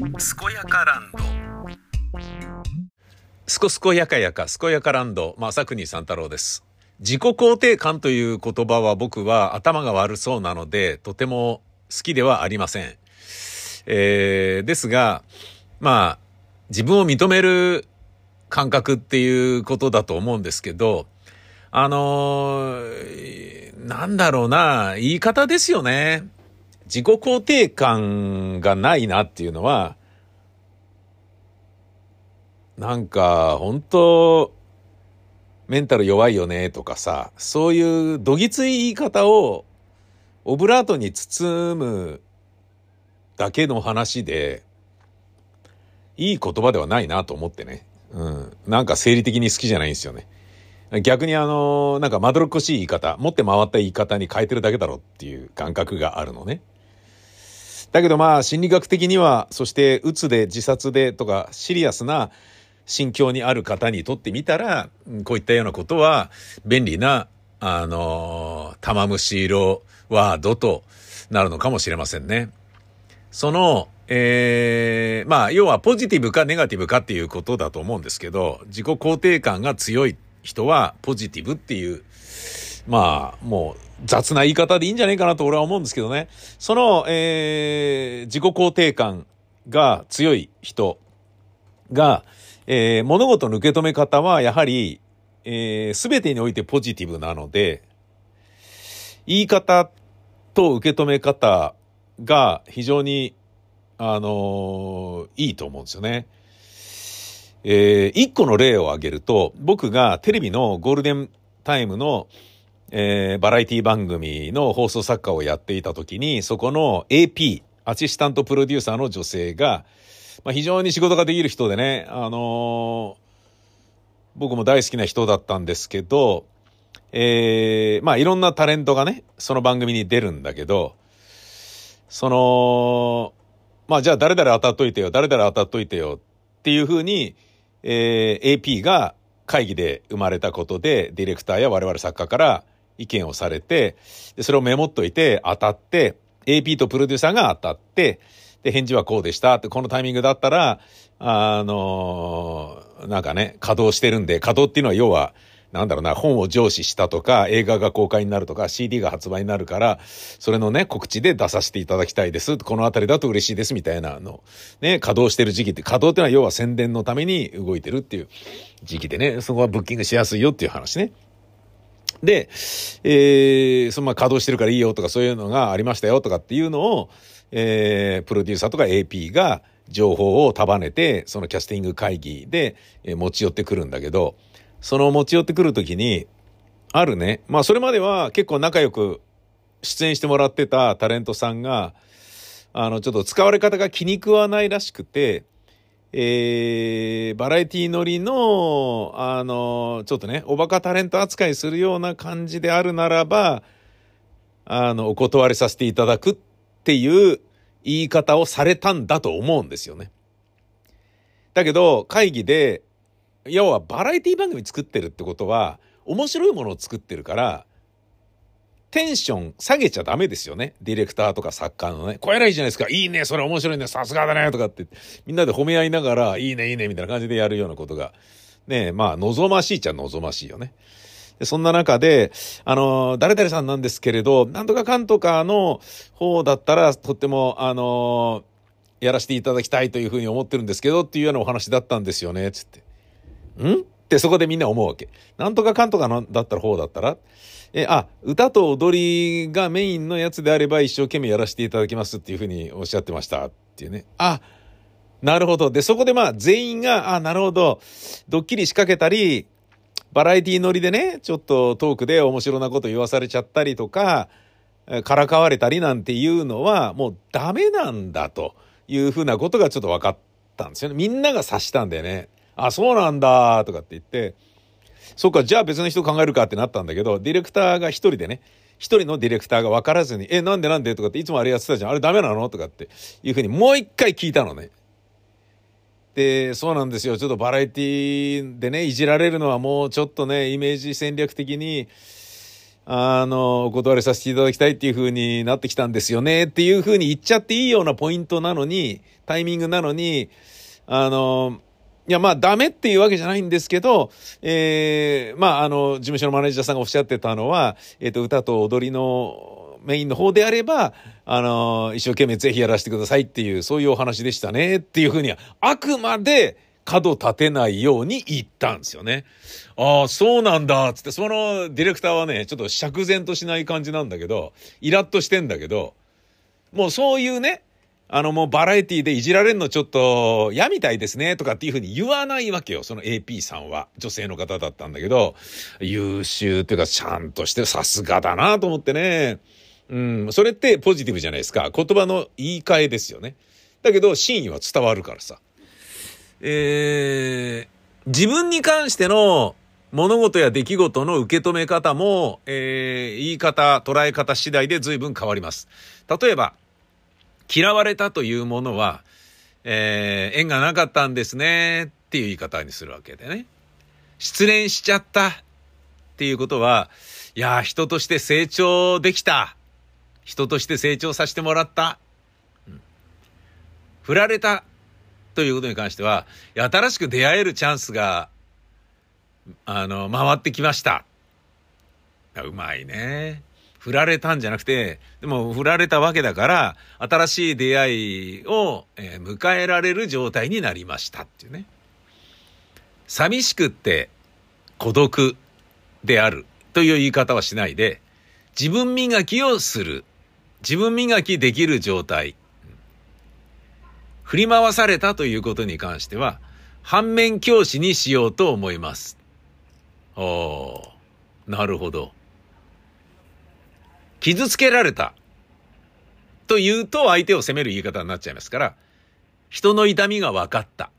健やかランド。すこすこやかやか健やかランド。正国三太郎です。自己肯定感という言葉は僕は頭が悪そうなのでとても好きではありません、えー、ですがまあ自分を認める感覚っていうことだと思うんですけどあのー、なんだろうな言い方ですよね。自己肯定感がないなっていうのは、なんか、本当メンタル弱いよねとかさ、そういうどぎつい言い方をオブラートに包むだけの話で、いい言葉ではないなと思ってね。うん。なんか生理的に好きじゃないんですよね。逆にあの、なんかまどろっこしい言い方、持って回った言い方に変えてるだけだろっていう感覚があるのね。だけどまあ心理学的には、そしてうつで自殺でとかシリアスな心境にある方にとってみたら、こういったようなことは便利な、あの、玉虫色ワードとなるのかもしれませんね。その、えー、まあ、要はポジティブかネガティブかっていうことだと思うんですけど、自己肯定感が強い人はポジティブっていう、まあ、もう雑な言い方でいいんじゃないかなと俺は思うんですけどね。その、えー、自己肯定感が強い人が、えー、物事の受け止め方はやはり、えー、全てにおいてポジティブなので、言い方と受け止め方が非常に、あのー、いいと思うんですよね。えー、一個の例を挙げると、僕がテレビのゴールデンタイムの、えー、バラエティ番組の放送作家をやっていた時に、そこの AP、アシスタントプロデューサーの女性が、まあ、非常に仕事ができる人でね、あのー、僕も大好きな人だったんですけど、えー、まあいろんなタレントがね、その番組に出るんだけど、その、まあじゃあ誰々当たっといてよ、誰々当たっといてよっていうふうに、えー、AP が会議で生まれたことで、ディレクターや我々作家から、意見をされて、で、それをメモっといて当たって、AP とプロデューサーが当たって、で、返事はこうでしたって、このタイミングだったら、あのー、なんかね、稼働してるんで、稼働っていうのは要は、なんだろうな、本を上司したとか、映画が公開になるとか、CD が発売になるから、それのね、告知で出させていただきたいです。このあたりだと嬉しいです、みたいなの。ね、稼働してる時期って、稼働っていうのは要は宣伝のために動いてるっていう時期でね、そこはブッキングしやすいよっていう話ね。で、えー、そのまま稼働してるからいいよとかそういうのがありましたよとかっていうのを、えー、プロデューサーとか AP が情報を束ねて、そのキャスティング会議で、えー、持ち寄ってくるんだけど、その持ち寄ってくるときに、あるね、まあそれまでは結構仲良く出演してもらってたタレントさんが、あの、ちょっと使われ方が気に食わないらしくて、えー、バラエティー乗りの、あの、ちょっとね、おバカタレント扱いするような感じであるならば、あの、お断りさせていただくっていう言い方をされたんだと思うんですよね。だけど、会議で、要はバラエティー番組作ってるってことは、面白いものを作ってるから、テンション下げちゃダメですよね。ディレクターとか作家のね。これらいいじゃないですか。いいね、それ面白いね、さすがだね、とかって、みんなで褒め合いながら、いいね、いいね、みたいな感じでやるようなことが、ね、まあ、望ましいっちゃ望ましいよね。そんな中で、あの、誰々さんなんですけれど、なんとかかんとかの方だったら、とっても、あの、やらせていただきたいというふうに思ってるんですけど、っていうようなお話だったんですよね、つって。ん？ってそこでみんな思うわけ。なんとかかんとかのだったら方だったらえ、あ、歌と踊りがメインのやつであれば一生懸命やらせていただきますっていうふうにおっしゃってましたっていうね。あ、なるほど。で、そこでまあ全員が、あ、なるほど。ドッキリ仕掛けたり、バラエティ乗りでね、ちょっとトークで面白なこと言わされちゃったりとか、からかわれたりなんていうのはもうダメなんだというふうなことがちょっと分かったんですよね。みんなが察したんだよね。あ、そうなんだとかって言って、そうか、じゃあ別の人考えるかってなったんだけど、ディレクターが一人でね、一人のディレクターが分からずに、え、なんでなんで？とかって、いつもあれやってたじゃん。あれダメなの？とかっていうふうにもう一回聞いたのね。で、そうなんですよ。ちょっとバラエティでね、いじられるのはもうちょっとね、イメージ戦略的に、あの、お断りさせていただきたいっていう風になってきたんですよねっていう風に言っちゃっていいようなポイントなのに、タイミングなのに、あの、いや、まあ、ダメっていうわけじゃないんですけど、ええー、まあ、あの、事務所のマネージャーさんがおっしゃってたのは、えっ、ー、と、歌と踊りのメインの方であれば、あの、一生懸命ぜひやらせてくださいっていう、そういうお話でしたねっていうふうには、あくまで角立てないように言ったんですよね。ああ、そうなんだ、つって、そのディレクターはね、ちょっと釈然としない感じなんだけど、イラッとしてんだけど、もうそういうね、あのもうバラエティでいじられるのちょっと嫌みたいですねとかっていうふうに言わないわけよ。その AP さんは。女性の方だったんだけど、優秀っていうかちゃんとしてさすがだなと思ってね。うん、それってポジティブじゃないですか。言葉の言い換えですよね。だけど真意は伝わるからさ。えー、自分に関しての物事や出来事の受け止め方も、えー、言い方、捉え方次第で随分変わります。例えば、嫌われたというものは、えー、縁がなかったんですねっていう言い方にするわけでね。失恋しちゃったっていうことは、いや、人として成長できた。人として成長させてもらった。うん、振られたということに関しては、新しく出会えるチャンスが、あの、回ってきました。うまいね。振られたんじゃなくて、でも振られたわけだから、新しい出会いを、迎えられる状態になりましたっていうね。寂しくって孤独であるという言い方はしないで、自分磨きをする。自分磨きできる状態。振り回されたということに関しては、反面教師にしようと思います。おなるほど。傷つけられた。と言うと相手を責める言い方になっちゃいますから、人の痛みが分かった。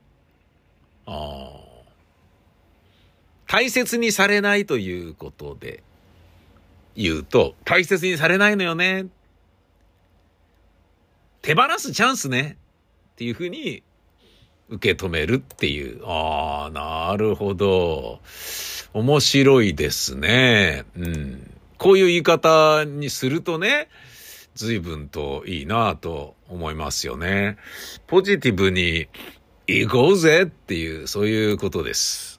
あ大切にされないということで言うと、大切にされないのよね。手放すチャンスね。っていうふうに受け止めるっていう。ああ、なるほど。面白いですね。うん。こういう言い方にするとね、随分といいなと思いますよね。ポジティブに行こうぜっていう、そういうことです。